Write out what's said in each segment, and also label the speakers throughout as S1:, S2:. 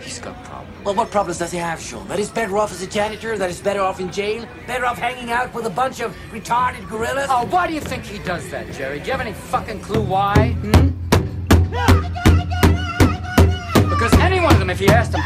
S1: He's got problems.
S2: Well, what problems does he have, Sean? That he's better off as a janitor? That he's better off in jail? Better off hanging out with a bunch of retarded gorillas?
S1: Oh, why do you think he does that, Jerry? Do you have any fucking clue why? Hmm? Because any one of them, if he asked them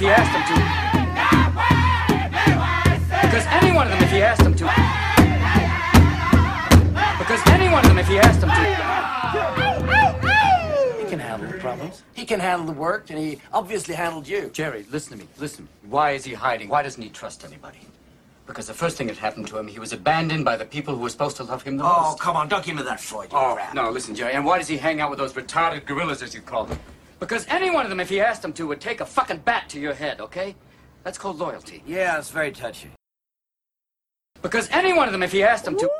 S1: if he asked them to. Because any one of them, if he asked them to. Because any one of them, if he asked them to. He
S2: can handle the problems. He can handle the work, and he obviously handled you.
S1: Jerry, listen to me. Listen. Why is he hiding? Why doesn't he trust anybody? Because the first thing that happened to him, he was abandoned by the people who were supposed to love him the
S2: Oh,
S1: most.
S2: Oh, come on, don't give me that Freud, you
S1: Oh,
S2: crap.
S1: no, listen, Jerry. And why does he hang out with those retarded gorillas, as you call them? Because any one of them, if he asked them to, would take a fucking bat to your head, okay? That's called loyalty.
S2: Yeah, it's very touchy.
S1: Because any one of them, if he asked them to.